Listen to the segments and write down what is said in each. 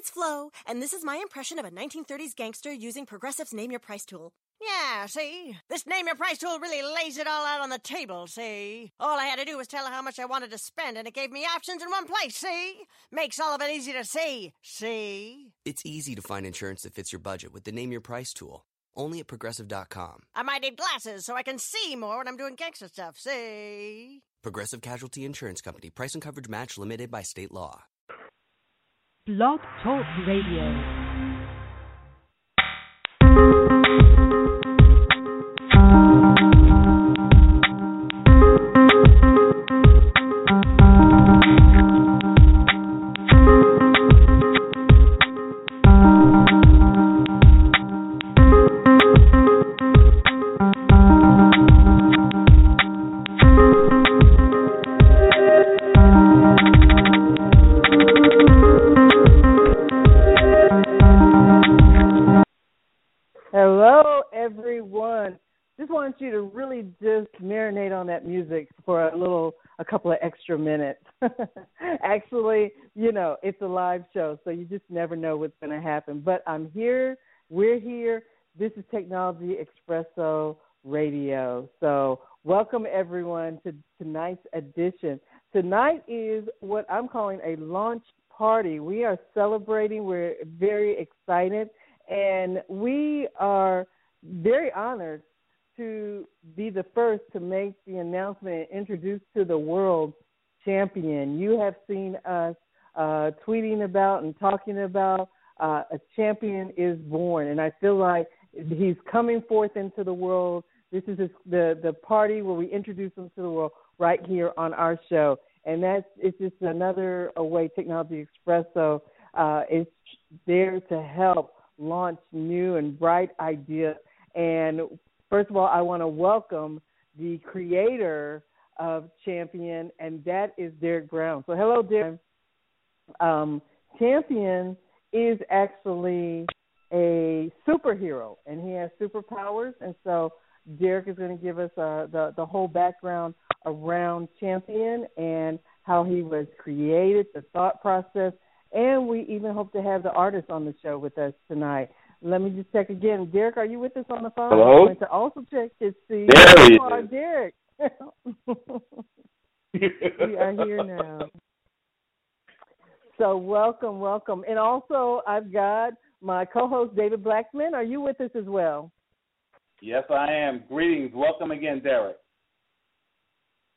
it's Flo, and this is my impression of a 1930s gangster using Progressive's Name Your Price tool. Yeah, see? This name your price tool really lays it all out on the table, see? All I had to do was tell her how much I wanted to spend, and it gave me options in one place, see? Makes all of it easy to see, see? It's easy to find insurance that fits your budget with the Name Your Price tool. Only at progressive.com. I might need glasses so I can see more when I'm doing gangster stuff, see? Progressive Casualty Insurance Company. Price and coverage match limited by state law. Blog Talk Radio. But I'm here. We're here. This is Technology Expresso Radio. So, welcome everyone to tonight's edition. Tonight is what I'm calling a launch party. We are celebrating. We're very excited and we are very honored to be the first to make the announcement and introduce to the world champion. You have seen us uh, tweeting about and talking about uh, a champion is born, and I feel like he's coming forth into the world. This is his, the the party where we introduce him to the world right here on our show, and that's it's just another way Technology Expresso uh, is there to help launch new and bright ideas. And first of all, I want to welcome the creator of Champion, and that is Derek Brown. So, hello, Derek. Um, Champion is actually a superhero, and he has superpowers. And so, Derek is going to give us uh, the the whole background around Champion and how he was created, the thought process, and we even hope to have the artist on the show with us tonight. Let me just check again. Derek, are you with us on the phone? Hello? I'm going to also check to see. There he are, is. Derek. we are here now. So welcome, welcome. And also I've got my co-host David Blackman. Are you with us as well? Yes, I am. Greetings. Welcome again, Derek.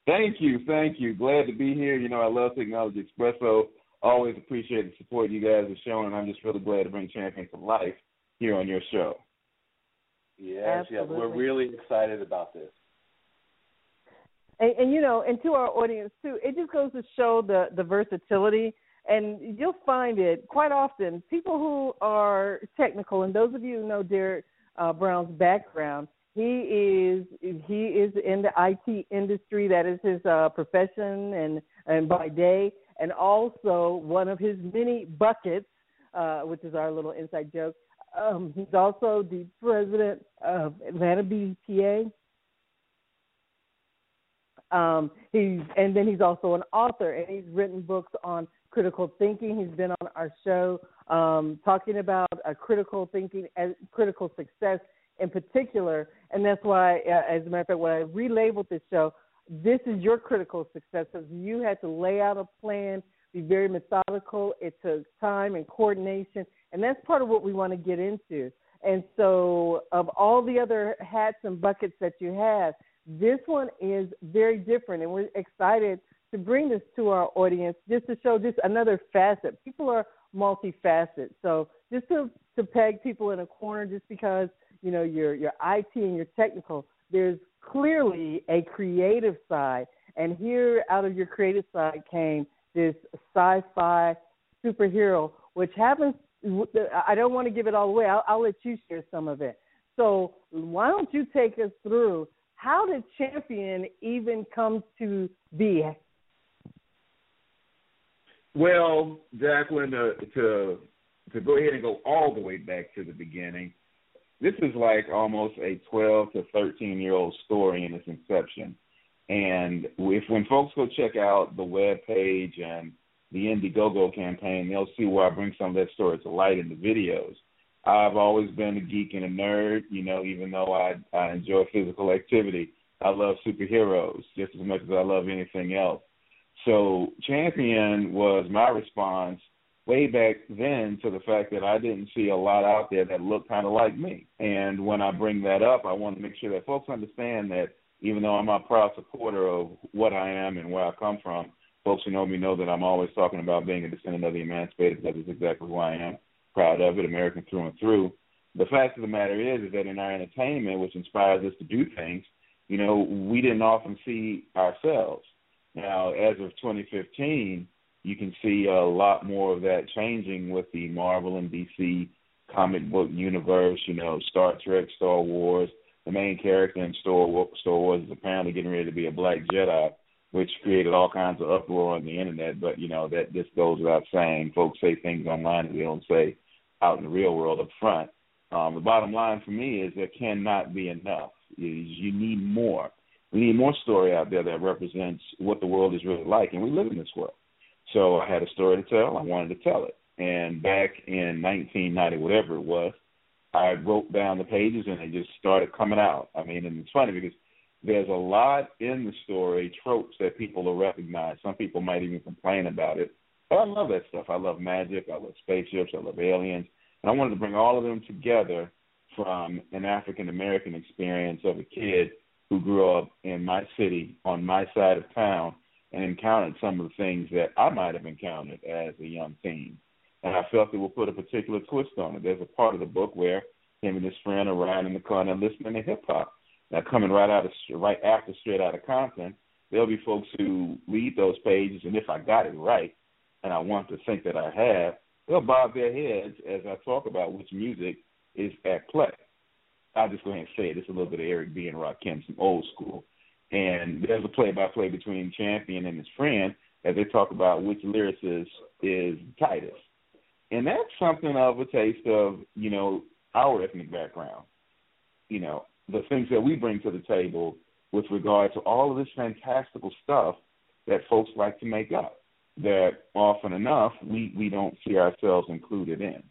Thank you, thank you. Glad to be here. You know, I love Technology Expresso. Always appreciate the support you guys are showing, and I'm just really glad to bring Champion to life here on your show. Yes, yes. We're really excited about this. And, and you know, and to our audience too, it just goes to show the the versatility. And you'll find it quite often. People who are technical, and those of you who know Derek uh, Brown's background, he is he is in the IT industry. That is his uh, profession, and and by day, and also one of his many buckets, uh, which is our little inside joke. Um, he's also the president of Atlanta BDPA. Um, he's and then he's also an author, and he's written books on critical thinking. He's been on our show um, talking about uh, critical thinking and critical success in particular, and that's why, uh, as a matter of fact, when I relabeled this show, this is your critical success because you had to lay out a plan, be very methodical. It took time and coordination, and that's part of what we want to get into. And so, of all the other hats and buckets that you have, this one is very different, and we're excited to bring this to our audience just to show just another facet. People are multifaceted, so just to to peg people in a corner just because you know you're you're IT and you're technical, there's clearly a creative side, and here out of your creative side came this sci-fi superhero, which happens. I don't want to give it all away. I'll, I'll let you share some of it. So why don't you take us through how did Champion even come to be? Well, Jacqueline, uh, to to to go ahead and go all the way back to the beginning, this is like almost a 12 to 13 year old story in its inception. And if when folks go check out the web page and the Indiegogo campaign, they'll see where I bring some of that story to light in the videos. I've always been a geek and a nerd, you know, even though I, I enjoy physical activity. I love superheroes just as much as I love anything else. So Champion was my response way back then to the fact that I didn't see a lot out there that looked kind of like me. And when I bring that up, I want to make sure that folks understand that even though I'm a proud supporter of what I am and where I come from, folks who know me know that I'm always talking about being a descendant of the emancipated because it's exactly who I am. Proud of it, American through and through. The fact of the matter is, is that in our entertainment, which inspires us to do things, you know, we didn't often see ourselves. Now, as of 2015, you can see a lot more of that changing with the Marvel and DC comic book universe. You know, Star Trek, Star Wars. The main character in Star Wars is apparently getting ready to be a black Jedi, which created all kinds of uproar on the internet. But you know that just goes without saying. Folks say things online that they don't say out in the real world up front. Um, the bottom line for me is there cannot be enough. You need more. We need more story out there that represents what the world is really like, and we live in this world. So I had a story to tell. I wanted to tell it. And back in 1990, whatever it was, I wrote down the pages and they just started coming out. I mean, and it's funny because there's a lot in the story, tropes that people will recognize. Some people might even complain about it. But I love that stuff. I love magic. I love spaceships. I love aliens. And I wanted to bring all of them together from an African American experience of a kid who grew up in my city on my side of town and encountered some of the things that I might have encountered as a young teen. And I felt it would put a particular twist on it. There's a part of the book where him and his friend are riding in the car and listening to hip hop. Now, coming right out of right after Straight Out of Compton, there'll be folks who read those pages, and if I got it right, and I want to think that I have, they'll bob their heads as I talk about which music is at play. I'll just go ahead and say it. It's a little bit of Eric B. and Rakim, some old school. And there's a play-by-play between Champion and his friend as they talk about which lyricist is Titus. And that's something of a taste of, you know, our ethnic background. You know, the things that we bring to the table with regard to all of this fantastical stuff that folks like to make up that often enough we, we don't see ourselves included in.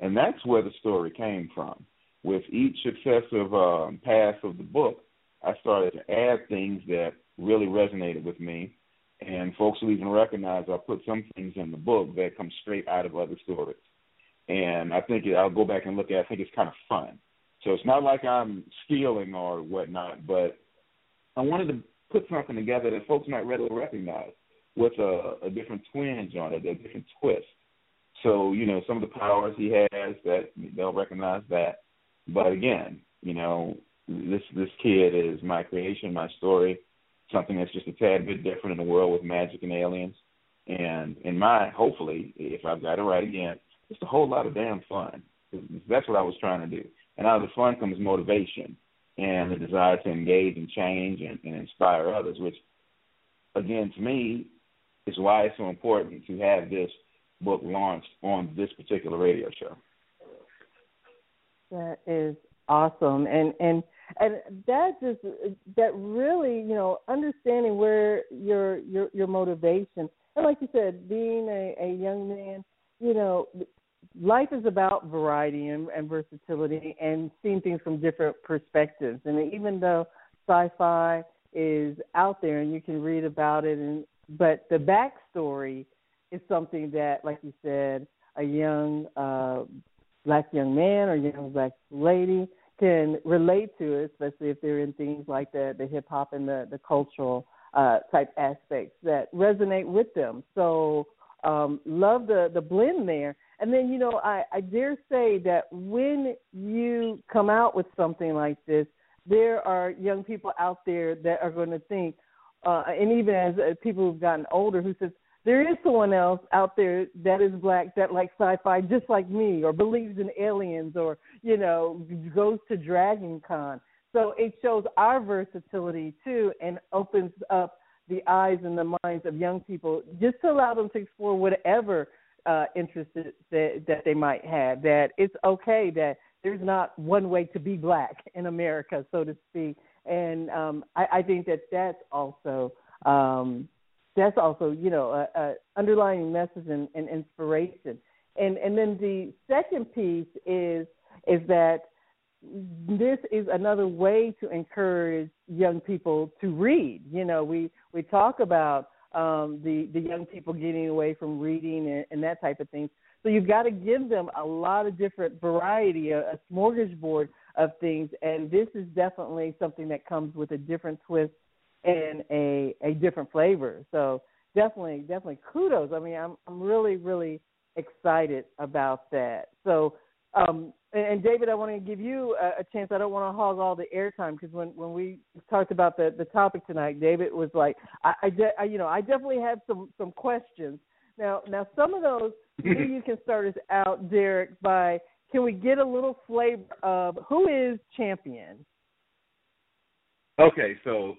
And that's where the story came from. With each successive um, pass of the book, I started to add things that really resonated with me. And folks will even recognize I put some things in the book that come straight out of other stories. And I think it, I'll go back and look at it. I think it's kind of fun. So it's not like I'm stealing or whatnot, but I wanted to put something together that folks might readily recognize with a, a different twinge on it, a different twist. So, you know, some of the powers he has that they'll recognize that. But again, you know, this this kid is my creation, my story, something that's just a tad bit different in the world with magic and aliens. And in my hopefully, if I've got it right again, just a whole lot of damn fun. That's what I was trying to do. And out of the fun comes motivation and the desire to engage and change and, and inspire others, which again to me is why it's so important to have this book launched on this particular radio show. That is awesome, and and and that just that really you know understanding where your your your motivation and like you said, being a, a young man, you know, life is about variety and, and versatility and seeing things from different perspectives. And even though sci-fi is out there and you can read about it, and but the backstory is something that, like you said, a young uh, black young man or young black lady can relate to, it, especially if they're in things like the the hip hop and the the cultural uh, type aspects that resonate with them. So um, love the the blend there. And then you know I I dare say that when you come out with something like this, there are young people out there that are going to think, uh, and even as uh, people who've gotten older, who says there is someone else out there that is black that likes sci-fi just like me, or believes in aliens, or you know goes to Dragon Con. So it shows our versatility too, and opens up the eyes and the minds of young people just to allow them to explore whatever uh, interest that, that they might have. That it's okay that there's not one way to be black in America, so to speak. And um, I, I think that that's also um, that's also you know a, a underlying message and, and inspiration. And and then the second piece is is that this is another way to encourage young people to read. You know, we we talk about um, the the young people getting away from reading and, and that type of thing. So you've got to give them a lot of different variety, a, a smorgasbord of things, and this is definitely something that comes with a different twist and a a different flavor. So definitely, definitely kudos. I mean, I'm I'm really really excited about that. So um, and, and David, I want to give you a, a chance. I don't want to hog all the airtime because when when we talked about the the topic tonight, David was like, I, I, de- I you know I definitely have some some questions. Now now some of those maybe you can start us out, Derek, by can we get a little flavor of who is champion? Okay, so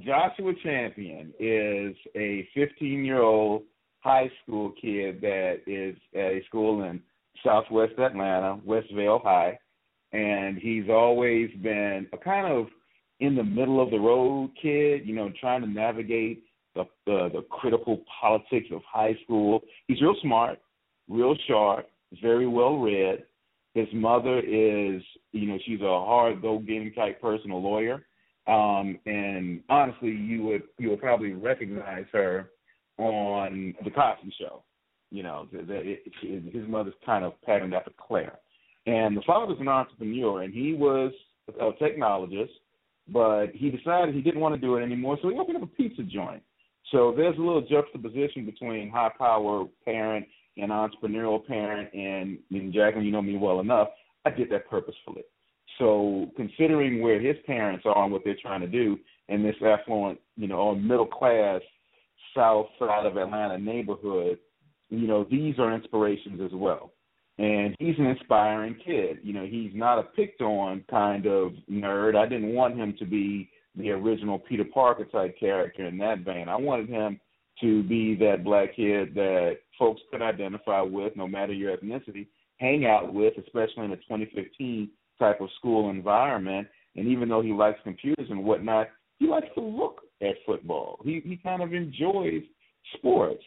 Joshua Champion is a 15 year old high school kid that is at a school in Southwest Atlanta, Westvale High, and he's always been a kind of in the middle of the road kid, you know, trying to navigate the the, critical politics of high school. He's real smart, real sharp, very well read. His mother is, you know, she's a hard go getting type person, a lawyer. Um, and honestly, you would you would probably recognize her on the Cosby Show. You know, the, the, it, his mother's kind of patterned after Claire, and the father's an entrepreneur, and he was a technologist, but he decided he didn't want to do it anymore, so he opened up a pizza joint. So there's a little juxtaposition between high power parent and entrepreneurial parent, and, and Jacqueline, you know me well enough. I did that purposefully. So considering where his parents are and what they're trying to do in this affluent, you know, middle class south side of Atlanta neighborhood, you know, these are inspirations as well. And he's an inspiring kid. You know, he's not a picked on kind of nerd. I didn't want him to be the original Peter Parker type character in that vein. I wanted him to be that black kid that folks could identify with no matter your ethnicity, hang out with, especially in a 2015 type of school environment. And even though he likes computers and whatnot, he likes to look at football. He he kind of enjoys sports.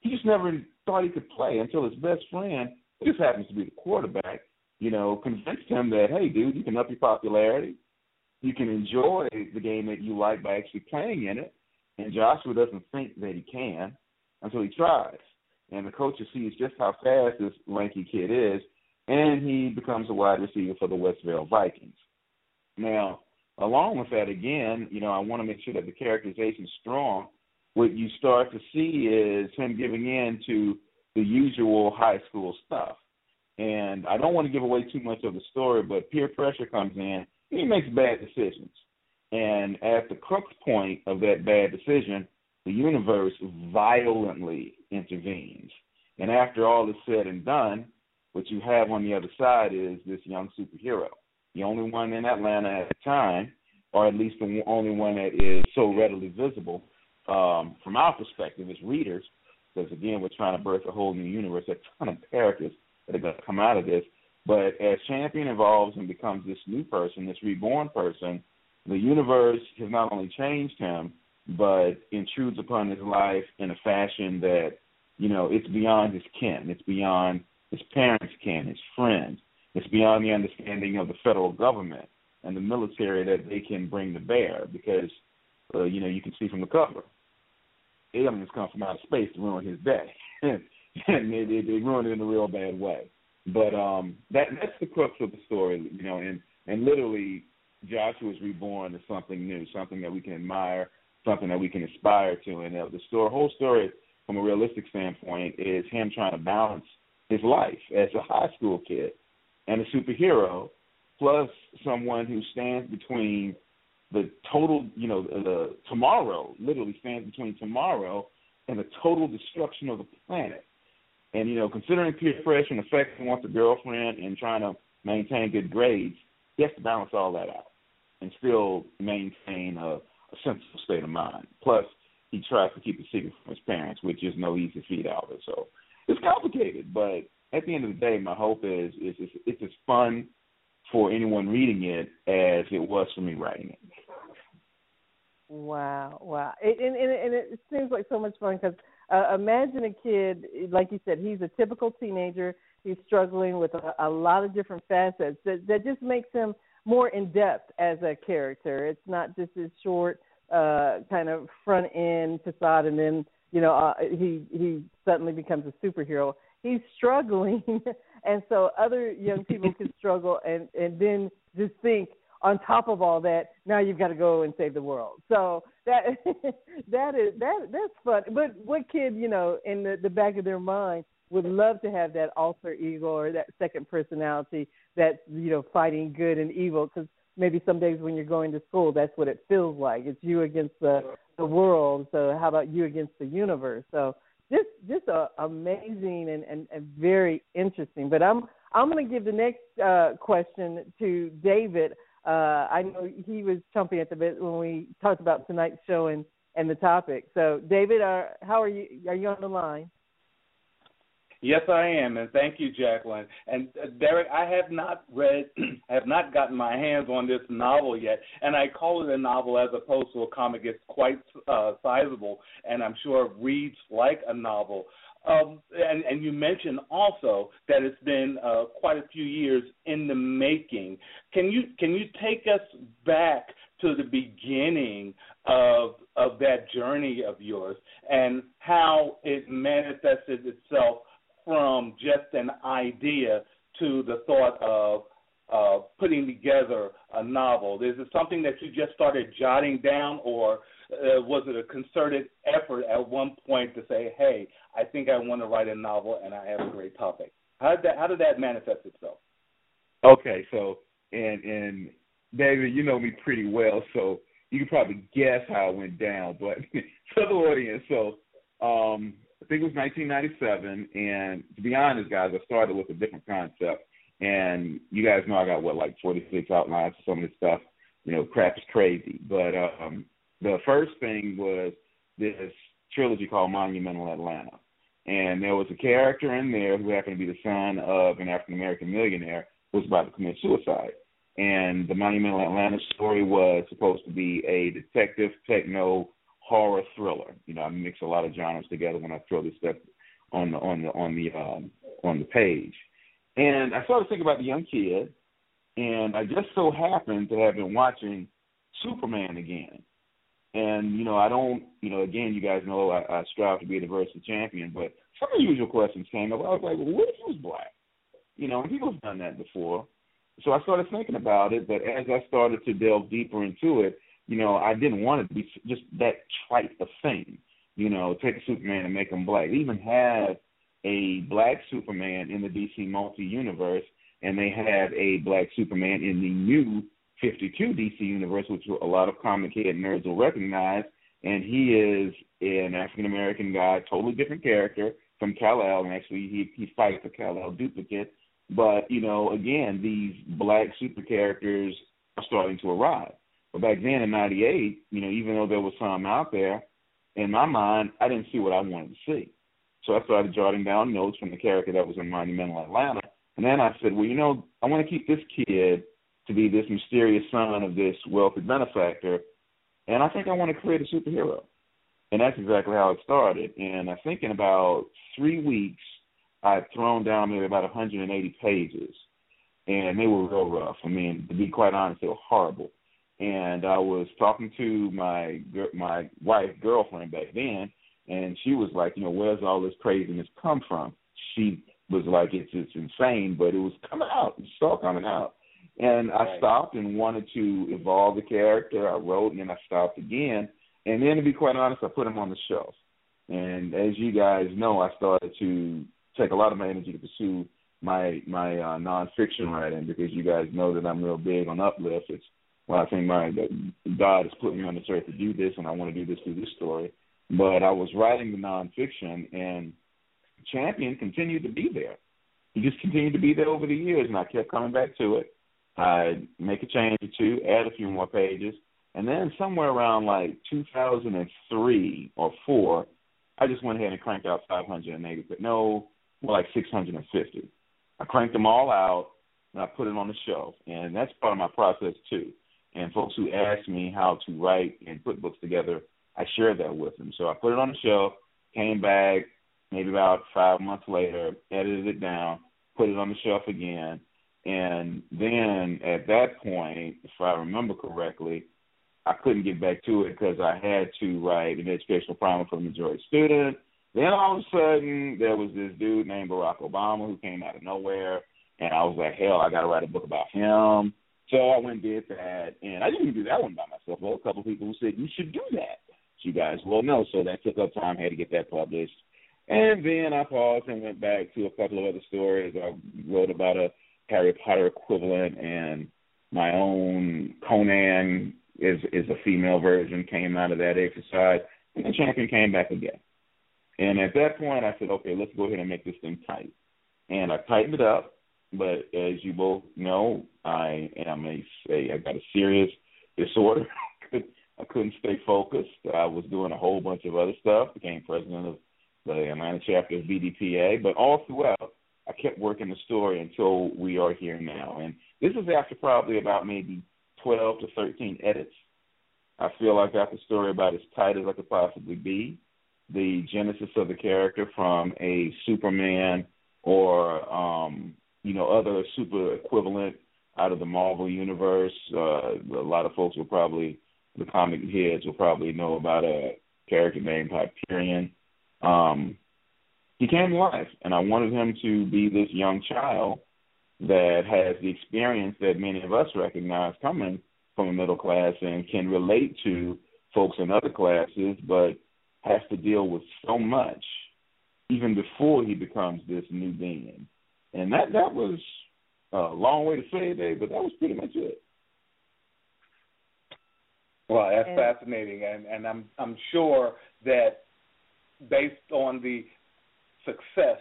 He just never thought he could play until his best friend, who just happens to be the quarterback, you know, convinced him that, hey, dude, you can up your popularity. You can enjoy the game that you like by actually playing in it. And Joshua doesn't think that he can until he tries. And the coach sees just how fast this lanky kid is, and he becomes a wide receiver for the Westvale Vikings. Now, along with that, again, you know, I want to make sure that the characterization is strong. What you start to see is him giving in to the usual high school stuff. And I don't want to give away too much of the story, but peer pressure comes in. He makes bad decisions. And at the crux point of that bad decision, the universe violently intervenes. And after all is said and done, what you have on the other side is this young superhero, the only one in Atlanta at the time, or at least the only one that is so readily visible um, from our perspective as readers, because again, we're trying to birth a whole new universe, a ton of characters that are going to come out of this. But as Champion evolves and becomes this new person, this reborn person, the universe has not only changed him, but intrudes upon his life in a fashion that, you know, it's beyond his kin. It's beyond his parents can, his friends. It's beyond the understanding of the federal government and the military that they can bring to bear because, uh, you know, you can see from the cover, aliens come from outer space to ruin his day. and they, they, they ruin it in a real bad way. But um, that that's the crux of the story, you know, and and literally Joshua is reborn as something new, something that we can admire, something that we can aspire to, and uh, the story, whole story from a realistic standpoint is him trying to balance his life as a high school kid and a superhero, plus someone who stands between the total, you know, the tomorrow, literally stands between tomorrow and the total destruction of the planet. And you know, considering peer pressure and the fact he wants a girlfriend and trying to maintain good grades, he has to balance all that out and still maintain a, a sensible state of mind. Plus, he tries to keep a secret from his parents, which is no easy feat either. So it's complicated, but at the end of the day, my hope is is it's, it's as fun for anyone reading it as it was for me writing it. Wow, wow! It, and, and, and it seems like so much fun because uh, imagine a kid, like you said, he's a typical teenager. He's struggling with a, a lot of different facets that that just makes him more in depth as a character. It's not just this short uh kind of front end facade and then you know uh, he he suddenly becomes a superhero. He's struggling and so other young people can struggle and and then just think on top of all that now you've got to go and save the world. So that that is that that's fun. But what kid you know in the the back of their mind would love to have that alter ego or that second personality that's you know fighting good and evil? Because maybe some days when you're going to school that's what it feels like. It's you against the the world. So how about you against the universe? So just just a, amazing and, and, and very interesting. But i'm i'm going to give the next uh, question to david. Uh, i know he was chomping at the bit when we talked about tonight's show and and the topic. So david are how are you are you on the line Yes, I am, and thank you, Jacqueline. And uh, Derek, I have not read, have not gotten my hands on this novel yet, and I call it a novel as opposed to a comic. It's quite uh, sizable, and I'm sure it reads like a novel. Um, and, and you mentioned also that it's been uh, quite a few years in the making. Can you can you take us back to the beginning of of that journey of yours and how it manifested itself from just an idea to the thought of uh, putting together a novel? Is it something that you just started jotting down, or uh, was it a concerted effort at one point to say, "Hey, I think I want to write a novel, and I have a great topic"? How did that How did that manifest itself? Okay, so and and David, you know me pretty well, so you can probably guess how it went down. But for the audience, so um, I think it was 1997, and to be honest, guys, I started with a different concept. And you guys know I got what like 46 outlines for some of this stuff. You know, crap is crazy. But um, the first thing was this trilogy called Monumental Atlanta, and there was a character in there who happened to be the son of an African American millionaire who was about to commit suicide. And the Monumental Atlanta story was supposed to be a detective techno horror thriller. You know, I mix a lot of genres together when I throw this stuff on the on the on the um, on the page. And I started thinking about the young kid, and I just so happened to have been watching Superman again. And you know, I don't, you know, again, you guys know I, I strive to be a diversity champion, but some unusual questions came up. I was like, well, what if he was black? You know, and people have done that before. So I started thinking about it, but as I started to delve deeper into it, you know, I didn't want it to be just that trite a thing. You know, take a Superman and make him black. They even have a black Superman in the DC multi universe, and they have a black Superman in the new 52 DC universe, which a lot of comic head nerds will recognize. And he is an African American guy, totally different character from Kal El, and actually he he fights the Kal El duplicate. But you know, again, these black super characters are starting to arrive. But back then in '98, you know, even though there was some out there, in my mind, I didn't see what I wanted to see. So I started jotting down notes from the character that was in Monumental Atlanta, and then I said, well, you know, I want to keep this kid to be this mysterious son of this wealthy benefactor, and I think I want to create a superhero. And that's exactly how it started. And I think in about three weeks, I'd thrown down maybe about 180 pages, and they were real rough. I mean, to be quite honest, they were horrible and I was talking to my my wife girlfriend back then, and she was like, you know, where's all this craziness come from? She was like, it's it's insane, but it was coming out. It's all coming out. And I right. stopped and wanted to evolve the character. I wrote, and then I stopped again. And then, to be quite honest, I put him on the shelf. And as you guys know, I started to take a lot of my energy to pursue my my uh, nonfiction writing because you guys know that I'm real big on uplift. It's well, I think my God has put me on this earth to do this, and I want to do this through this story. But I was writing the nonfiction, and Champion continued to be there. He just continued to be there over the years, and I kept coming back to it. I'd make a change or two, add a few more pages, and then somewhere around like 2003 or four, I just went ahead and cranked out 580, but no, more like 650. I cranked them all out, and I put it on the shelf, and that's part of my process too And folks who ask me how to write and put books together, I share that with them. So I put it on the shelf, came back maybe about five months later, edited it down, put it on the shelf again, and then at that point, if I remember correctly, I couldn't get back to it because I had to write an educational primer for the majority student. Then all of a sudden, there was this dude named Barack Obama who came out of nowhere, and I was like, hell, I got to write a book about him. So I went and did that, and I didn't do that one by myself. Well, a couple of people said you should do that. You guys well know, so that took up time. Had to get that published, and then I paused and went back to a couple of other stories. I wrote about a Harry Potter equivalent, and my own Conan is is a female version came out of that exercise, and the champion came back again. And at that point, I said, okay, let's go ahead and make this thing tight. And I tightened it up, but as you both know, I am a, a I got a serious disorder. I couldn't stay focused. I was doing a whole bunch of other stuff. Became president of the Atlanta chapter of BDPA, but all throughout, I kept working the story until we are here now. And this is after probably about maybe 12 to 13 edits. I feel like I got the story about as tight as I could possibly be. The genesis of the character from a Superman or um, you know other super equivalent out of the Marvel universe. Uh, a lot of folks will probably the comic heads will probably know about a character named Hyperion. Um, he came to life, and I wanted him to be this young child that has the experience that many of us recognize coming from a middle class and can relate to folks in other classes, but has to deal with so much even before he becomes this new being. And that that was a long way to say it, Dave, but that was pretty much it. Well, that's and, fascinating, and and I'm I'm sure that based on the success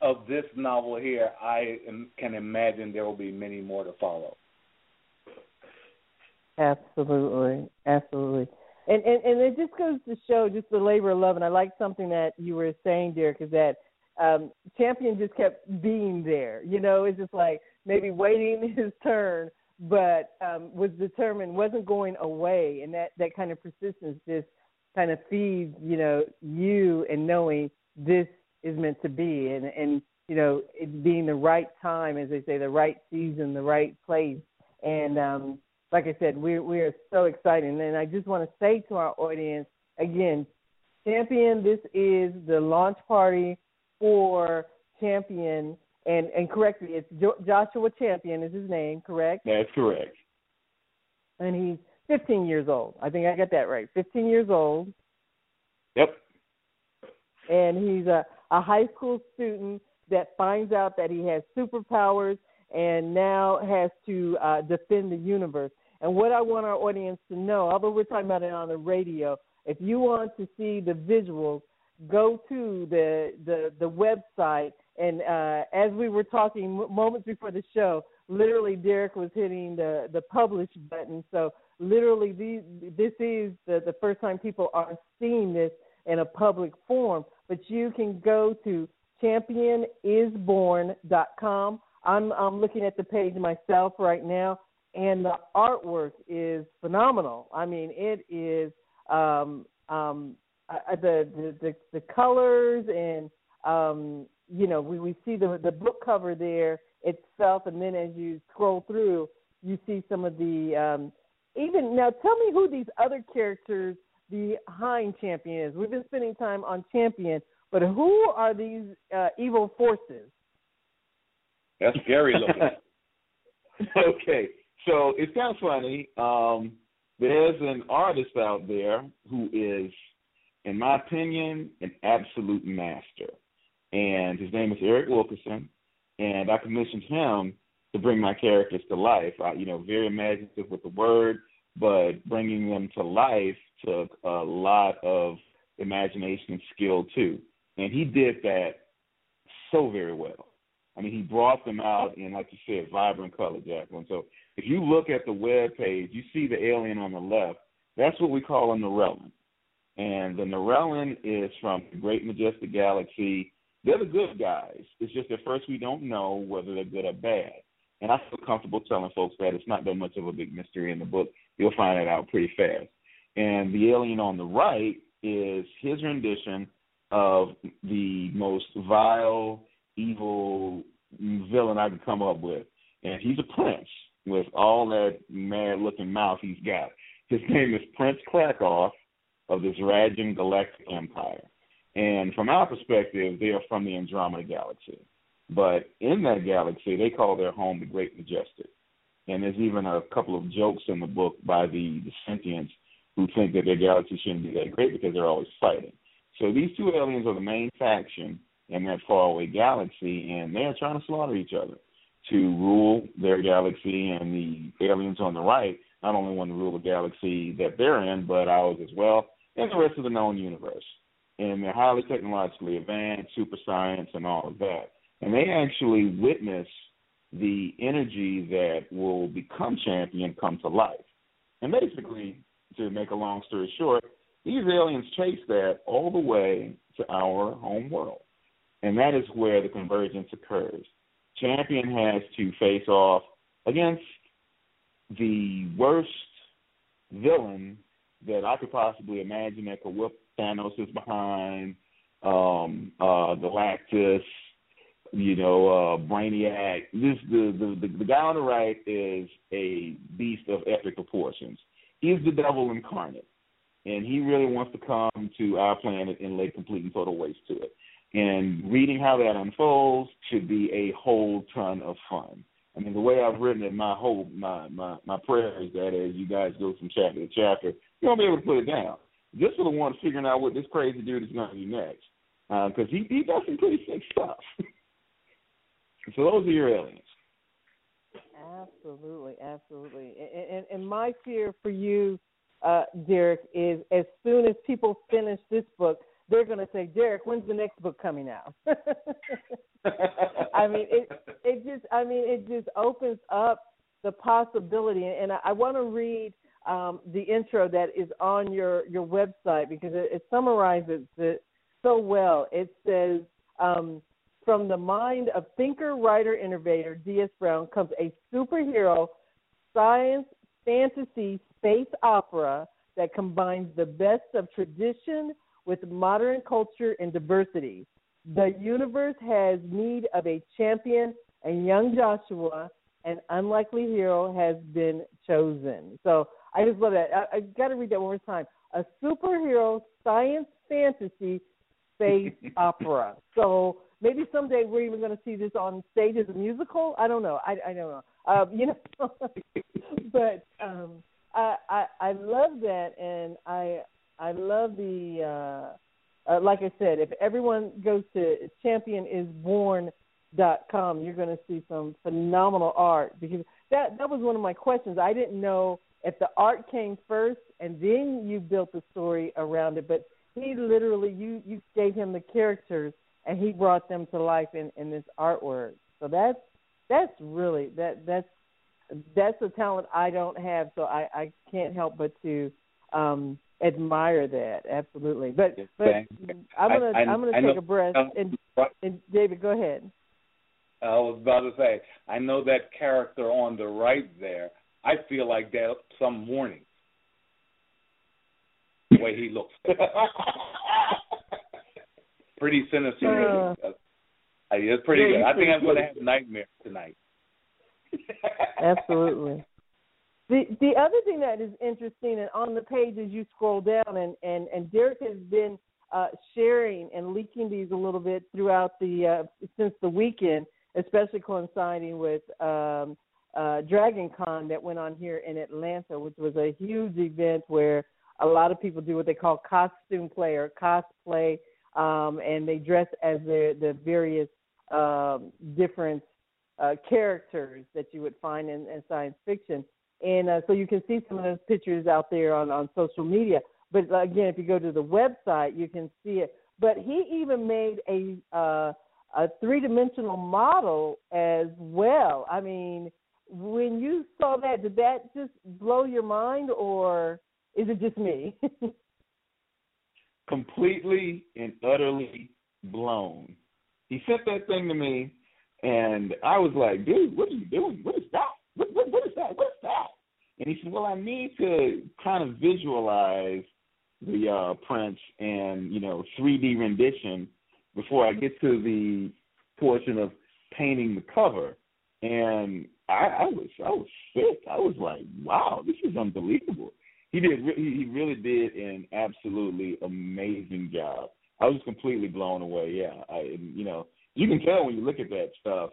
of this novel here, I can imagine there will be many more to follow. Absolutely, absolutely, and and and it just goes to show just the labor of love. And I like something that you were saying, Derek, is that um, Champion just kept being there. You know, it's just like maybe waiting his turn, but um, was determined, wasn't going away, and that that kind of persistence just kind of feeds you know you and knowing this is meant to be. And and you know it being the right time as they say the right season the right place. And um like i said we we are so excited. And i just want to say to our audience again champion this is the launch party for champion and and correct me it's jo- joshua champion is his name correct? That's correct. And he's 15 years old. I think i got that right. 15 years old. Yep. And he's a a high school student that finds out that he has superpowers and now has to uh, defend the universe. And what I want our audience to know, although we're talking about it on the radio, if you want to see the visuals, go to the the, the website. And uh, as we were talking moments before the show, literally Derek was hitting the the publish button. So literally, these, this is the the first time people are seeing this in a public forum but you can go to championisborn.com. I'm I'm looking at the page myself right now, and the artwork is phenomenal. I mean, it is um, um, uh, the, the the the colors and um, you know we, we see the the book cover there itself, and then as you scroll through, you see some of the um, even now. Tell me who these other characters behind Champion is. We've been spending time on Champion, but who are these uh, evil forces? That's scary looking. okay, so it's kind of funny. Um, there's an artist out there who is, in my opinion, an absolute master, and his name is Eric Wilkerson, and I commissioned him to bring my characters to life. I, you know, very imaginative with the word, but bringing them to life took a lot of imagination and skill too. And he did that so very well. I mean, he brought them out in, like you said, vibrant color, Jacqueline. So if you look at the web page, you see the alien on the left. That's what we call a Narellan. And the Narellan is from the Great Majestic Galaxy. They're the good guys. It's just at first we don't know whether they're good or bad. And I feel comfortable telling folks that it's not that much of a big mystery in the book. You'll find it out pretty fast. And the alien on the right is his rendition of the most vile, evil villain I could come up with. And he's a prince with all that mad looking mouth he's got. His name is Prince Krakow of the Zerajan Galactic Empire. And from our perspective, they are from the Andromeda Galaxy. But in that galaxy, they call their home the Great Majestic. And there's even a couple of jokes in the book by the, the sentients who think that their galaxy shouldn't be that great because they're always fighting. So these two aliens are the main faction in that faraway galaxy, and they're trying to slaughter each other to rule their galaxy. And the aliens on the right not only want to rule the galaxy that they're in, but ours as well, and the rest of the known universe. And they're highly technologically advanced, super science, and all of that. And they actually witness the energy that will become champion come to life. And basically, to make a long story short, these aliens chase that all the way to our home world. And that is where the convergence occurs. Champion has to face off against the worst villain that I could possibly imagine that could whip Thanos is behind, um, uh, Galactus, you know, uh, Brainiac. This the, the the the guy on the right is a beast of epic proportions. He's the devil incarnate, and he really wants to come to our planet and lay complete and total waste to it. And reading how that unfolds should be a whole ton of fun. I mean, the way I've written it, my hope, my my my prayer is that as you guys go from chapter to chapter, you'll be able to put it down. Just for the one figuring out what this crazy dude is to do next, because uh, he he does some pretty sick stuff. so those are your aliens. Absolutely, absolutely. And, and, and my fear for you, uh, Derek, is as soon as people finish this book, they're going to say, Derek, when's the next book coming out? I mean, it it just I mean it just opens up the possibility, and I, I want to read um, the intro that is on your your website because it, it summarizes it so well. It says. Um, from the mind of thinker, writer, innovator D.S. Brown comes a superhero science fantasy space opera that combines the best of tradition with modern culture and diversity. The universe has need of a champion, and young Joshua, an unlikely hero, has been chosen. So I just love that. I, I got to read that one more time. A superhero science fantasy space opera. So maybe someday we're even going to see this on stage as a musical. I don't know. I, I don't know. Um, you know, but um, I, I I love that, and I I love the. Uh, uh, like I said, if everyone goes to championisborn.com, you're going to see some phenomenal art because that that was one of my questions. I didn't know if the art came first and then you built the story around it, but he literally you you gave him the characters and he brought them to life in in this artwork. So that's that's really that that's that's a talent I don't have, so I I can't help but to um admire that absolutely. But but I'm gonna I, am gonna take know, a breath and and David, go ahead. I was about to say, I know that character on the right there. I feel like that some morning. The way he looks. pretty sinister. Uh, it's pretty yeah, good. I think I'm going to have nightmares tonight. Absolutely. The the other thing that is interesting, and on the page as you scroll down, and and and Derek has been uh, sharing and leaking these a little bit throughout the uh, since the weekend, especially coinciding with um, uh, Dragon Con that went on here in Atlanta, which was a huge event where a lot of people do what they call costume play or cosplay um, and they dress as the the various um, different uh, characters that you would find in, in science fiction. And uh, so you can see some of those pictures out there on, on social media. But uh, again, if you go to the website, you can see it. But he even made a uh, a three dimensional model as well. I mean, when you saw that, did that just blow your mind, or is it just me? completely and utterly blown. He sent that thing to me, And I was like, dude, what are you doing? What is that? What, what, what is that? What is that? And he said, well, I need to kind of visualize the uh, Prince and you know 3D rendition before I get to the portion of painting the cover. And I, I was I was sick. I was like, wow, this is unbelievable. He did he really did an absolutely amazing job. I was completely blown away. Yeah, I you know you can tell when you look at that stuff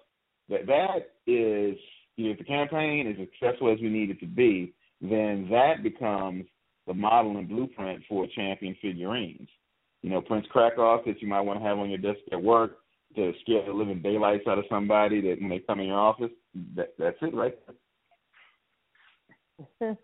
that that is if the campaign is successful as we need it to be, then that becomes the model and blueprint for champion figurines. You know, Prince Krakoff that you might want to have on your desk at work to scare the living daylights out of somebody that when they come in your office, that, that's it right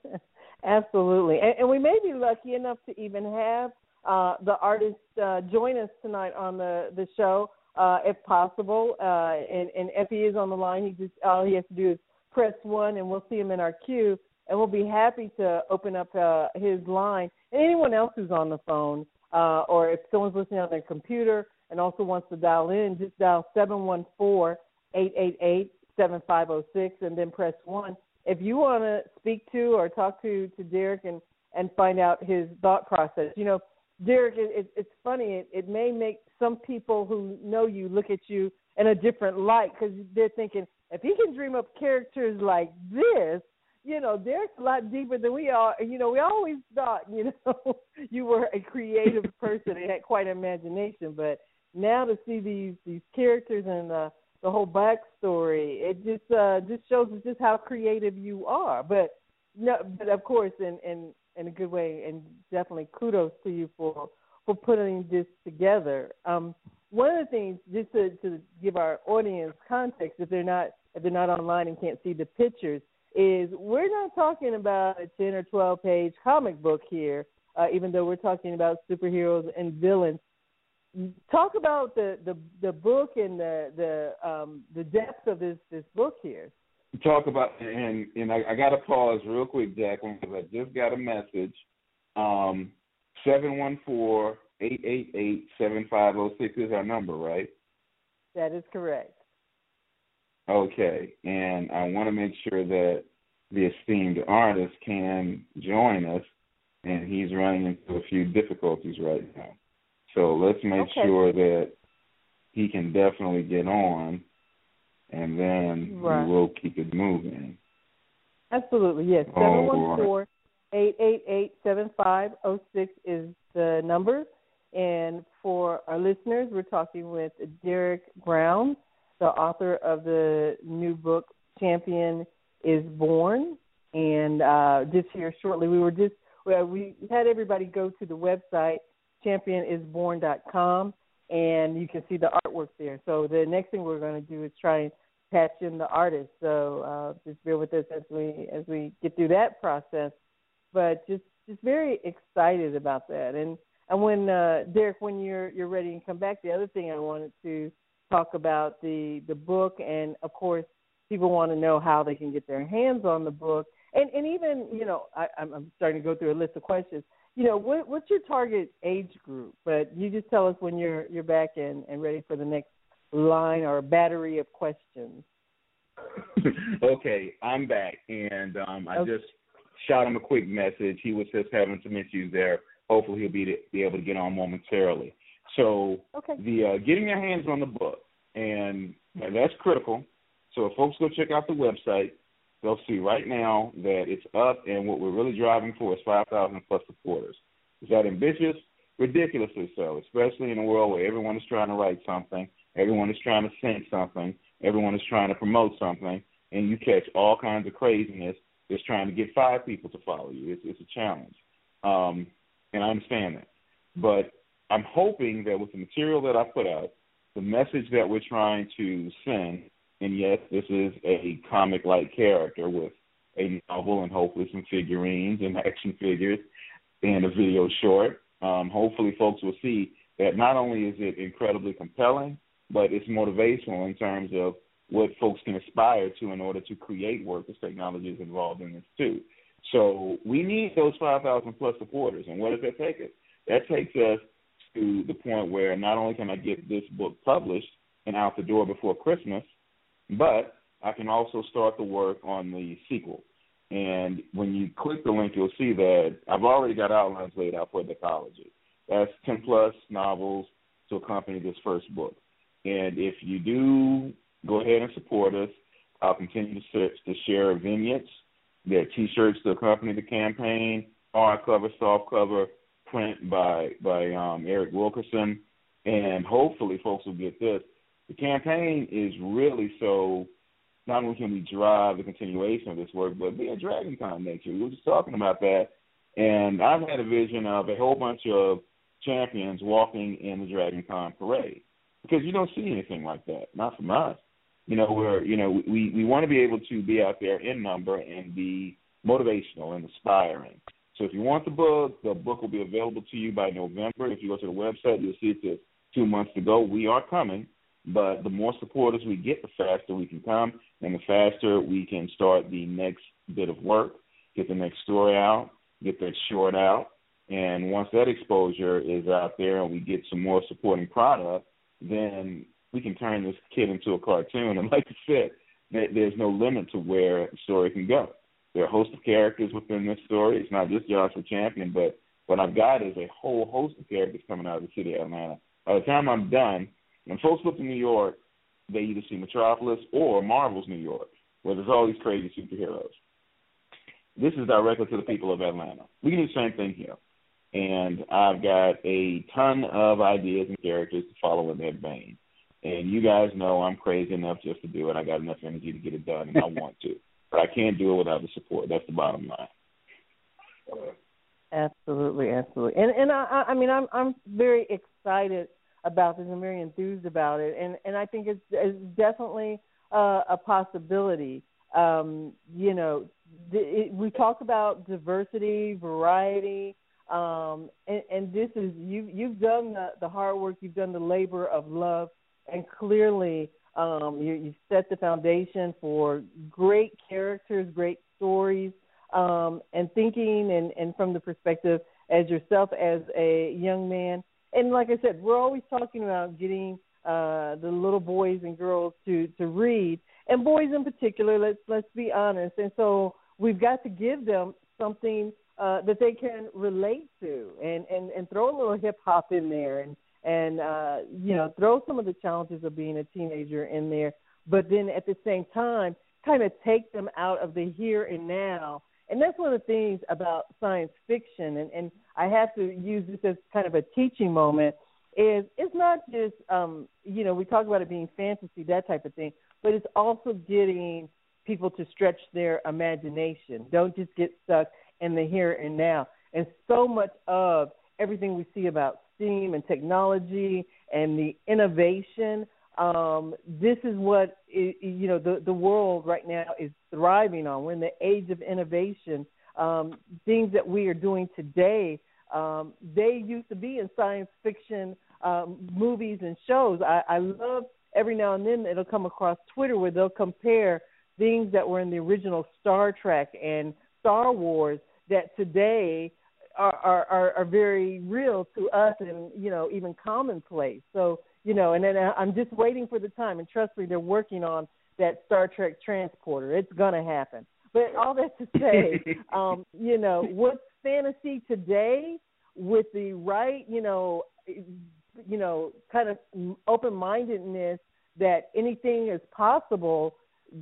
Absolutely. And, and we may be lucky enough to even have uh, the artist uh, join us tonight on the, the show, uh, if possible. Uh, and, and if he is on the line, he just all he has to do is press one, and we'll see him in our queue and we'll be happy to open up uh, his line. And anyone else who's on the phone, uh, or if someone's listening on their computer and also wants to dial in, just dial seven one four eight eight eight seven five zero six, and then press one. If you want to speak to or talk to to Derek and and find out his thought process, you know, Derek, it, it, it's funny. It, it may make some people who know you look at you in a different light because they're thinking, if he can dream up characters like this, you know, Derek's a lot deeper than we are. You know, we always thought, you know, you were a creative person and had quite an imagination, but now to see these these characters and the the whole backstory, it just uh just shows us just how creative you are. But no, but of course, in in in a good way, and definitely kudos to you for for putting this together. Um, one of the things, just to, to give our audience context, if they're not if they're not online and can't see the pictures, is we're not talking about a 10 or 12 page comic book here, uh, even though we're talking about superheroes and villains. Talk about the, the, the book and the the um, the depth of this this book here. Talk about and and I, I got to pause real quick, Jacqueline, because I just got a message. Um, seven one four eight eight eight seven five zero six is our number, right? That is correct. Okay, and I want to make sure that the esteemed artist can join us, and he's running into a few difficulties right now. So let's make okay. sure that he can definitely get on, and then right. we will keep it moving. Absolutely, yes. Seven one four eight eight eight seven five zero six is the number, and for our listeners, we're talking with Derek Brown the author of the new book Champion is Born. And uh, just here shortly, we were just well, we had everybody go to the website championisborn.com, and you can see the artwork there. So the next thing we're going to do is try and patch in the artist. So uh, just bear with us as we as we get through that process. But just just very excited about that. And and when uh, Derek, when you're you're ready and come back, the other thing I wanted to talk about the the book, and of course, people want to know how they can get their hands on the book, and and even you know, I, I'm starting to go through a list of questions. You know, what, what's your target age group? But you just tell us when you're you're back and and ready for the next line or battery of questions. okay, I'm back, and um, I okay. just shot him a quick message. He was just having some issues there. Hopefully, he'll be to, be able to get on momentarily. So okay. the uh, getting your hands on the book, and that's critical. So if folks go check out the website, they'll see right now that it's up, and what we're really driving for is 5,000 plus supporters. Is that ambitious? Ridiculously so, especially in a world where everyone is trying to write something, everyone is trying to sing something, everyone is trying to promote something, and you catch all kinds of craziness just trying to get five people to follow you. It's, it's a challenge, um, and I understand that. But I'm hoping that with the material that I put out, the message that we're trying to send, and yes, this is a comic like character with a novel and hopefully some figurines and action figures and a video short. Um, hopefully, folks will see that not only is it incredibly compelling, but it's motivational in terms of what folks can aspire to in order to create work as technology is involved in this too. So we need those 5,000 plus supporters. And what does that take us? That takes us to the point where not only can I get this book published and out the door before Christmas, but I can also start the work on the sequel. And when you click the link, you'll see that I've already got outlines laid out for the colleges. That's 10 plus novels to accompany this first book. And if you do go ahead and support us, I'll continue to, to share vignettes. There are T-shirts to accompany the campaign, hardcover, softcover, print by by um, Eric Wilkerson, and hopefully, folks will get this. The campaign is really so not only can we drive the continuation of this work, but be a Dragon Con next year. We were just talking about that, and I've had a vision of a whole bunch of champions walking in the Dragon Con parade because you don't see anything like that, not from us. You know, we're you know we we want to be able to be out there in number and be motivational and inspiring. So if you want the book, the book will be available to you by November. If you go to the website, you'll see it says two months to go. We are coming, but the more supporters we get, the faster we can come, and the faster we can start the next bit of work, get the next story out, get that short out, and once that exposure is out there and we get some more supporting product, then we can turn this kid into a cartoon. And like I said, there's no limit to where a story can go. There are a host of characters within this story. It's not just Joshua Champion, but what I've got is a whole host of characters coming out of the city of Atlanta. By the time I'm done, when folks look to New York, they either see Metropolis or Marvel's New York, where there's all these crazy superheroes. This is directly to the people of Atlanta. We can do the same thing here and I've got a ton of ideas and characters to follow in that vein. And you guys know I'm crazy enough just to do it. I got enough energy to get it done, and I want to, but I can't do it without the support. That's the bottom line. Absolutely, absolutely, and and I I mean I'm I'm very excited about this. I'm very enthused about it, and and I think it's, it's definitely uh, a possibility. Um, you know, it, we talk about diversity, variety, um, and, and this is you you've done the, the hard work, you've done the labor of love, and clearly um, you, you've set the foundation for great characters, great stories, um, and thinking and, and from the perspective as yourself as a young man. And like I said, we're always talking about getting uh, the little boys and girls to to read, and boys in particular. Let's let's be honest. And so we've got to give them something uh, that they can relate to, and and and throw a little hip hop in there, and and uh, you know throw some of the challenges of being a teenager in there, but then at the same time kind of take them out of the here and now. And that's one of the things about science fiction, and, and I have to use this as kind of a teaching moment. Is it's not just um, you know we talk about it being fantasy that type of thing, but it's also getting people to stretch their imagination. Don't just get stuck in the here and now. And so much of everything we see about STEAM and technology and the innovation, um, this is what it, you know the the world right now is thriving on. We're in the age of innovation. Um, things that we are doing today, um, they used to be in science fiction um, movies and shows. I, I love every now and then it'll come across Twitter where they'll compare things that were in the original Star Trek and Star Wars that today are, are, are very real to us and you know even commonplace. So you know, and then I'm just waiting for the time. And trust me, they're working on that Star Trek transporter. It's gonna happen. But all that to say, um, you know, what's fantasy today with the right, you know, you know, kind of open-mindedness that anything is possible.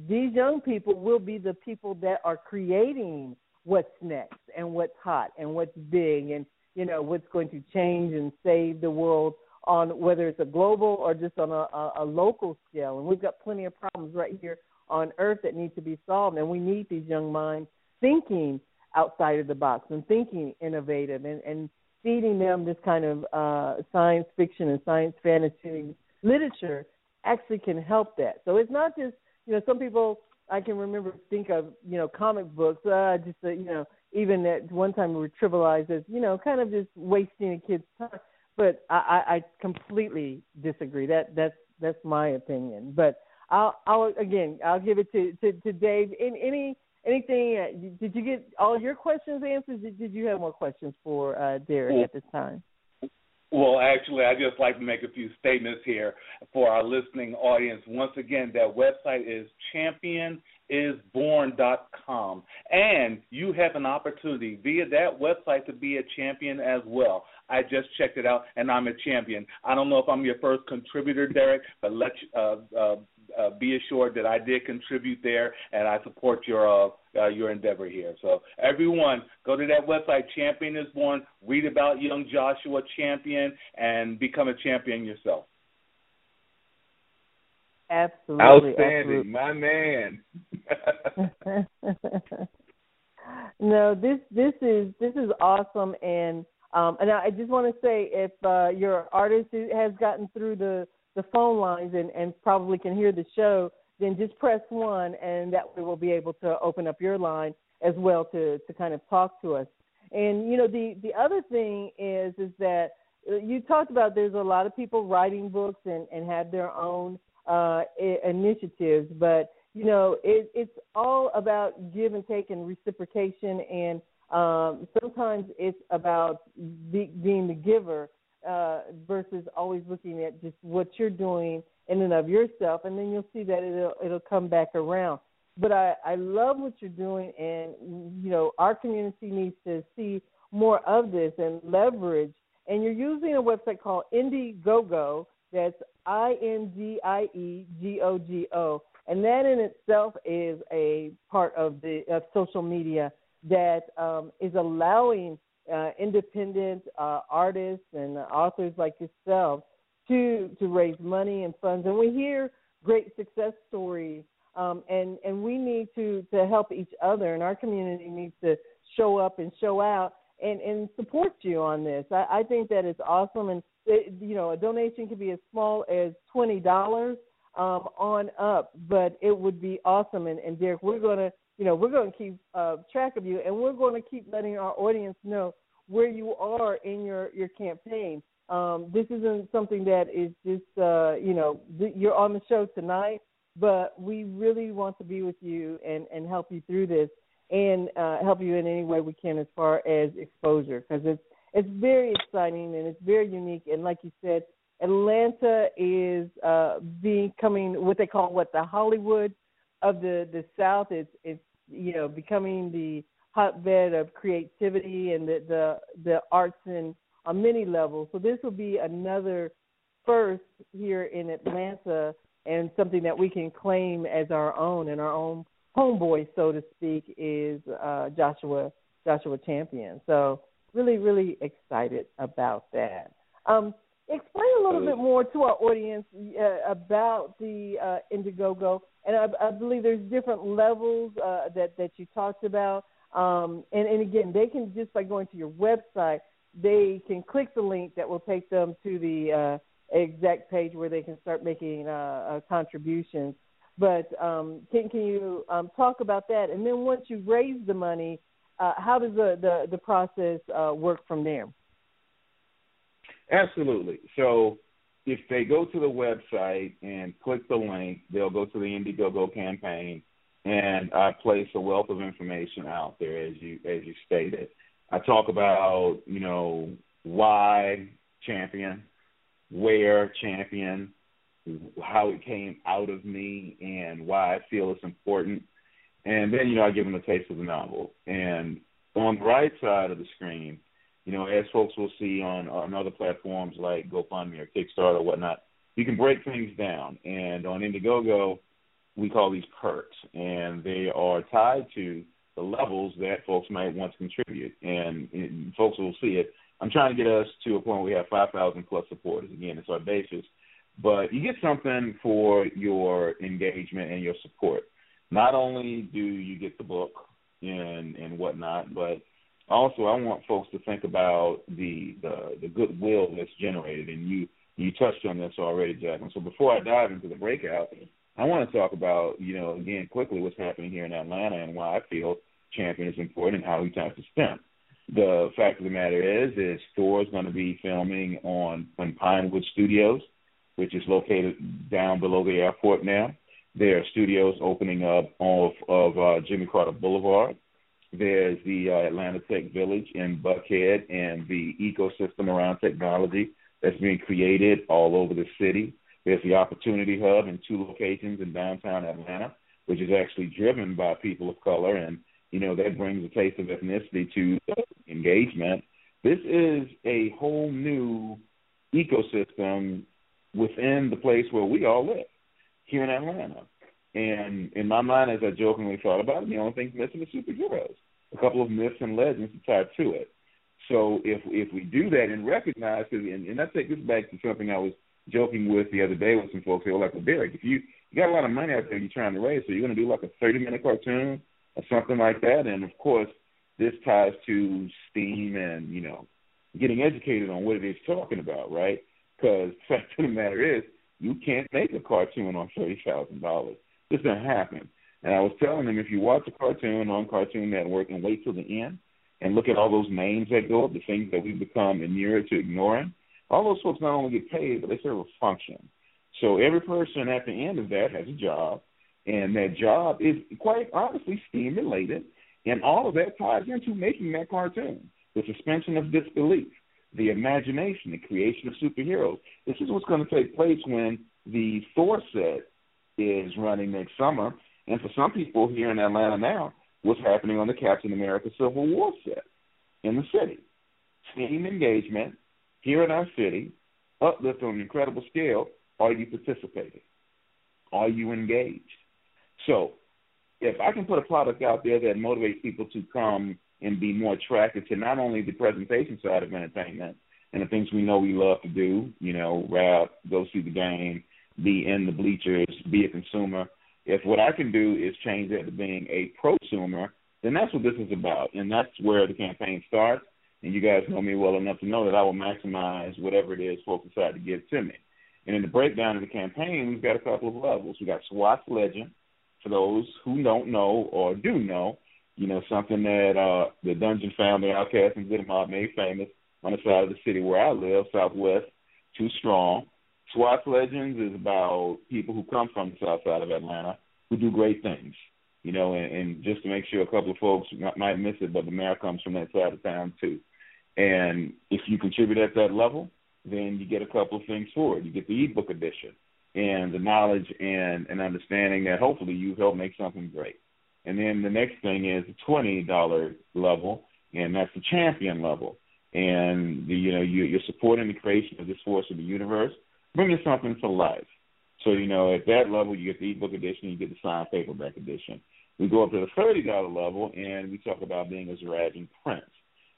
These young people will be the people that are creating what's next and what's hot and what's big and you know what's going to change and save the world on whether it's a global or just on a, a, a local scale. And we've got plenty of problems right here on Earth that need to be solved, and we need these young minds thinking outside of the box and thinking innovative and, and feeding them this kind of uh, science fiction and science fantasy literature actually can help that. So it's not just you know some people I can remember think of you know comic books. Uh, just uh, you know even at one time we were trivialized as you know kind of just wasting a kid's time. But I, I, I completely disagree. That that's that's my opinion. But I'll I'll again I'll give it to to, to Dave. In any anything? Uh, did you get all your questions answered? Did, did you have more questions for uh, Derek at this time? Well, actually, I just like to make a few statements here for our listening audience. Once again, that website is championisborn.com, and you have an opportunity via that website to be a champion as well. I just checked it out, and I'm a champion. I don't know if I'm your first contributor, Derek, but let uh, uh, uh, be assured that I did contribute there, and I support your uh, uh, your endeavor here. So everyone, go to that website, Champion is Born. Read about young Joshua Champion, and become a champion yourself. Absolutely, outstanding, absolutely. my man. no, this this is this is awesome, and um, and I just want to say if uh, your artist has gotten through the the phone lines and, and probably can hear the show, then just press one, and that way we'll be able to open up your line as well to to kind of talk to us. And you know, the the other thing is is that uh, you talked about there's a lot of people writing books and and have their own uh, initiatives, but you know, it, it's all about give and take and reciprocation, and um, sometimes it's about be, being the giver uh, versus always looking at just what you're doing in and of yourself, and then you'll see that it'll it'll come back around. But I I love what you're doing, and you know our community needs to see more of this and leverage. And you're using a website called Indiegogo. That's I N D I E G O G O, and that in itself is a part of the of social media that um, is allowing uh, independent uh, artists and authors like yourself to to raise money and funds. And we hear great success stories, um, and and we need to to help each other, and our community needs to show up and show out and and support you on this. I, I think that is awesome, and it, you know a donation can be as small as twenty dollars um, on up, but it would be awesome. And, and Derek, we're gonna you know, we're going to keep uh, track of you, and we're going to keep letting our audience know where you are in your your campaign. Um, this isn't something that is just, uh, you know, th- you're on the show tonight, but we really want to be with you and and help you through this and uh, help you in any way we can as far as exposure because it's it's very exciting and it's very unique. And like you said, Atlanta is uh, becoming what they call what the Hollywood of the the South. It's it's you know becoming the hotbed of creativity and the the, the arts and on many levels. So this will be another first here in Atlanta and something that we can claim as our own and our own homeboy, so to speak, is uh, Joshua Joshua Champion. So really, really excited about that. Um, explain a little bit more to our audience uh, about the uh, Indiegogo, and I, I, believe there's different levels uh, that that you talked about. Um, and, and again, they can just by going to your website, they can click the link that will take them to the uh, exact page where they can start making uh, uh, contributions. But um, can can you um, talk about that? And then once you raise the money, uh, how does the the, the process uh, work from there? Absolutely. So if they go to the website and click the link, they'll go to the Indiegogo campaign, and I place a wealth of information out there as you as you stated. I talk about you know why champion, where champion, how it came out of me, and why I feel it's important. And then you know I give them a taste of the novel. And on the right side of the screen, you know, as folks will see on on other platforms like GoFundMe or Kickstarter or whatnot, you can break things down. And on Indiegogo, we call these perks, and they are tied to the levels that folks might want to contribute. And, and folks will see it. I'm trying to get us to a point where we have 5,000 plus supporters. Again, it's our basis. But you get something for your engagement and your support. Not only do you get the book and and whatnot, but also I want folks to think about the the, the goodwill that's generated. And you you touched on this already, Jacqueline. So before I dive into the breakout, I want to talk about, you know, again, quickly what's happening here in Atlanta and why I feel Champion is important and how he times to STEM. The fact of the matter is, is Thor is going to be filming on, on Pinewood Studios, which is located down below the airport now. There are studios opening up off of uh, Jimmy Carter Boulevard. There's the uh, Atlanta Tech Village in Buckhead and the ecosystem around technology that's being created all over the city. There's the Opportunity Hub in two locations in downtown Atlanta, which is actually driven by people of color, and you know that brings a taste of ethnicity to engagement. This is a whole new ecosystem within the place where we all live here in Atlanta. And in my mind, as I jokingly thought about it, the only thing missing is superheroes, a couple of myths and legends tied to it. So if if we do that and recognize, and, and I take this back to something I was joking with the other day with some folks. They were like, "Well, Derek, if you you got a lot of money out there you're trying to raise, so you're going to do like a 30 minute cartoon or something like that." And of course, this ties to STEAM and you know getting educated on what it is talking about, right? Because the fact of the matter is, you can't make a cartoon on thirty thousand dollars. This doesn't happen. And I was telling them if you watch a cartoon on Cartoon Network and wait till the end and look at all those names that go up, the things that we've become inured to ignoring, all those folks not only get paid, but they serve a function. So every person at the end of that has a job, and that job is quite honestly STEAM related, and all of that ties into making that cartoon. The suspension of disbelief, the imagination, the creation of superheroes. This is what's going to take place when the Thor set is running next summer. And for some people here in Atlanta now, what's happening on the Captain America Civil War set in the city. Team engagement here in our city, uplift on an incredible scale. Are you participating? Are you engaged? So, if I can put a product out there that motivates people to come and be more attracted to not only the presentation side of entertainment and the things we know we love to do, you know, rap, go see the game, be in the bleachers, be a consumer. If what I can do is change that to being a prosumer, then that's what this is about, and that's where the campaign starts. And you guys know me well enough to know that I will maximize whatever it is folks decide to give to me. And in the breakdown of the campaign, we've got a couple of levels. We've got SWAT's Legend, for those who don't know or do know, you know, something that uh, the Dungeon family, Outkast, and Goodie Mob made famous on the side of the city where I live, Southwest, Too Strong. SWAT's Legends is about people who come from the south side of Atlanta who do great things. You know, and, and just to make sure a couple of folks might miss it, but the mayor comes from that side of town too. And if you contribute at that level, then you get a couple of things for it. You get the ebook edition and the knowledge and, and understanding that hopefully you've helped make something great. And then the next thing is the twenty dollar level, and that's the champion level. And the, you know you, you're supporting the creation of this force of the universe, bringing something to life. So you know at that level you get the ebook edition, you get the signed paperback edition. We go up to the thirty dollar level, and we talk about being a Zerajan prince.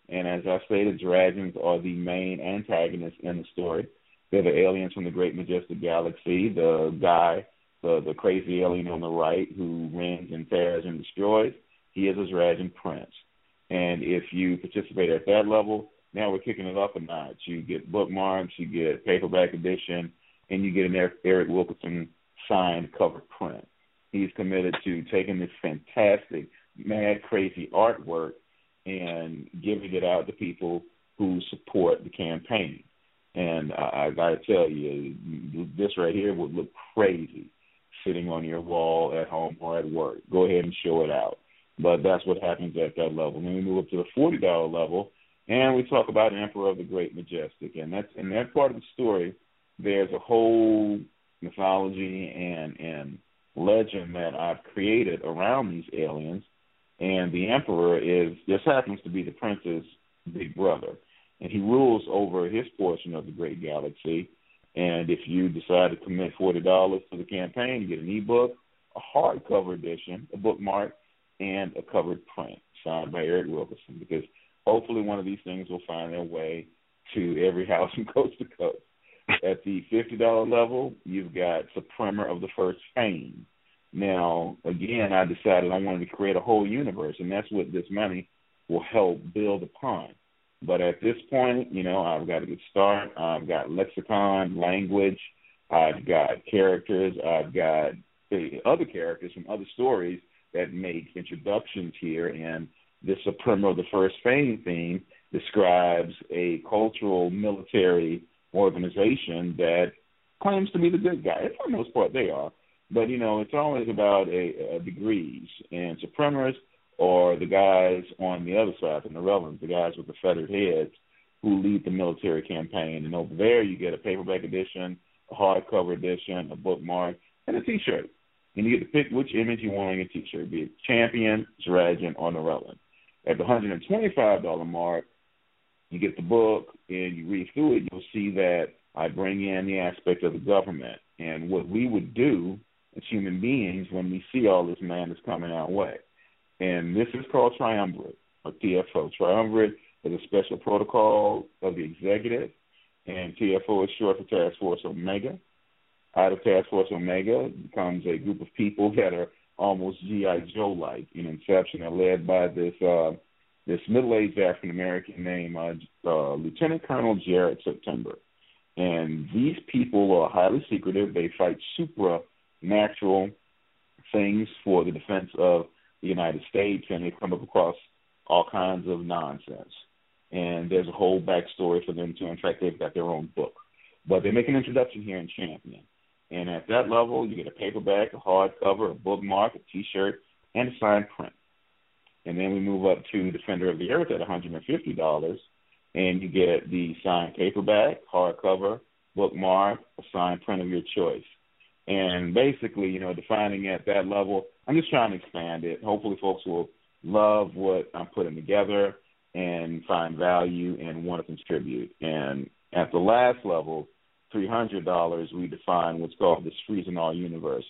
And as I stated, Zerajans are the main antagonists in the story. They're the aliens from the great majestic galaxy. The guy, the the crazy alien on the right who rends and tears and destroys, he is a Zerajan prince. And if you participate at that level, now we're kicking it up a notch. You get bookmarks, you get paperback edition, and you get an Eric Wilkerson signed cover print. He's committed to taking this fantastic, mad, crazy artwork and giving it out to people who support the campaign. And I, I got to tell you, this right here would look crazy sitting on your wall at home or at work. Go ahead and show it out. But that's what happens at that level. Then we move up to the forty dollar level, and we talk about Emperor of the Great Majestic, and that's in that part of the story. There's a whole mythology and and legend that I've created around these aliens and the emperor is just happens to be the prince's big brother, and he rules over his portion of the great galaxy. And if you decide to commit forty dollars to the campaign, you get an ebook, a hardcover edition, a bookmark, and a covered print signed by Eric Wilkerson. Because hopefully one of these things will find their way to every house from coast to coast. At the fifty dollar level, you've got Suprema of the First Fame, now, again, I decided I wanted to create a whole universe, and that's what this money will help build upon. But at this point, you know, I've got a good start. I've got lexicon, language. I've got characters. I've got eh, other characters from other stories that make introductions here. And this Supremo of the First Fame theme describes a cultural military organization that claims to be the good guy. For the most part, they are. But you know, it's always about a, a degrees and supremists or the guys on the other side, the Norellians, the guys with the feathered heads, who lead the military campaign. And over there, you get a paperback edition, a hardcover edition, a bookmark, and a T-shirt. And you get to pick which image you want on your T-shirt, be it Champion, Dragon, or Norellan. At the $125 mark, you get the book and you read through it. You'll see that I bring in the aspect of the government and what we would do as human beings when we see all this madness coming our way. And this is called Triumvirate, or TFO. Triumvirate is a special protocol of the executive, and TFO is short for Task Force Omega. Out of Task Force Omega becomes a group of people that are almost GI Joe like in Inception. They're led by this uh, this middle aged African American named uh, uh, Lieutenant Colonel Jared September. And these people are highly secretive. They fight supernatural things for the defense of the United States, and they come up across all kinds of nonsense. And there's a whole backstory for them too. In fact, they've got their own book. But they make an introduction here in Champion. And at that level, you get a paperback, a hardcover, a bookmark, a T-shirt, and a signed print. And then we move up to Defender of the Earth at $150, and you get the signed paperback, hardcover, bookmark, a signed print of your choice. And basically, you know, defining at that level, I'm just trying to expand it. Hopefully, folks will love what I'm putting together and find value and want to contribute. And at the last level, $300, we define what's called the Friesen All universe.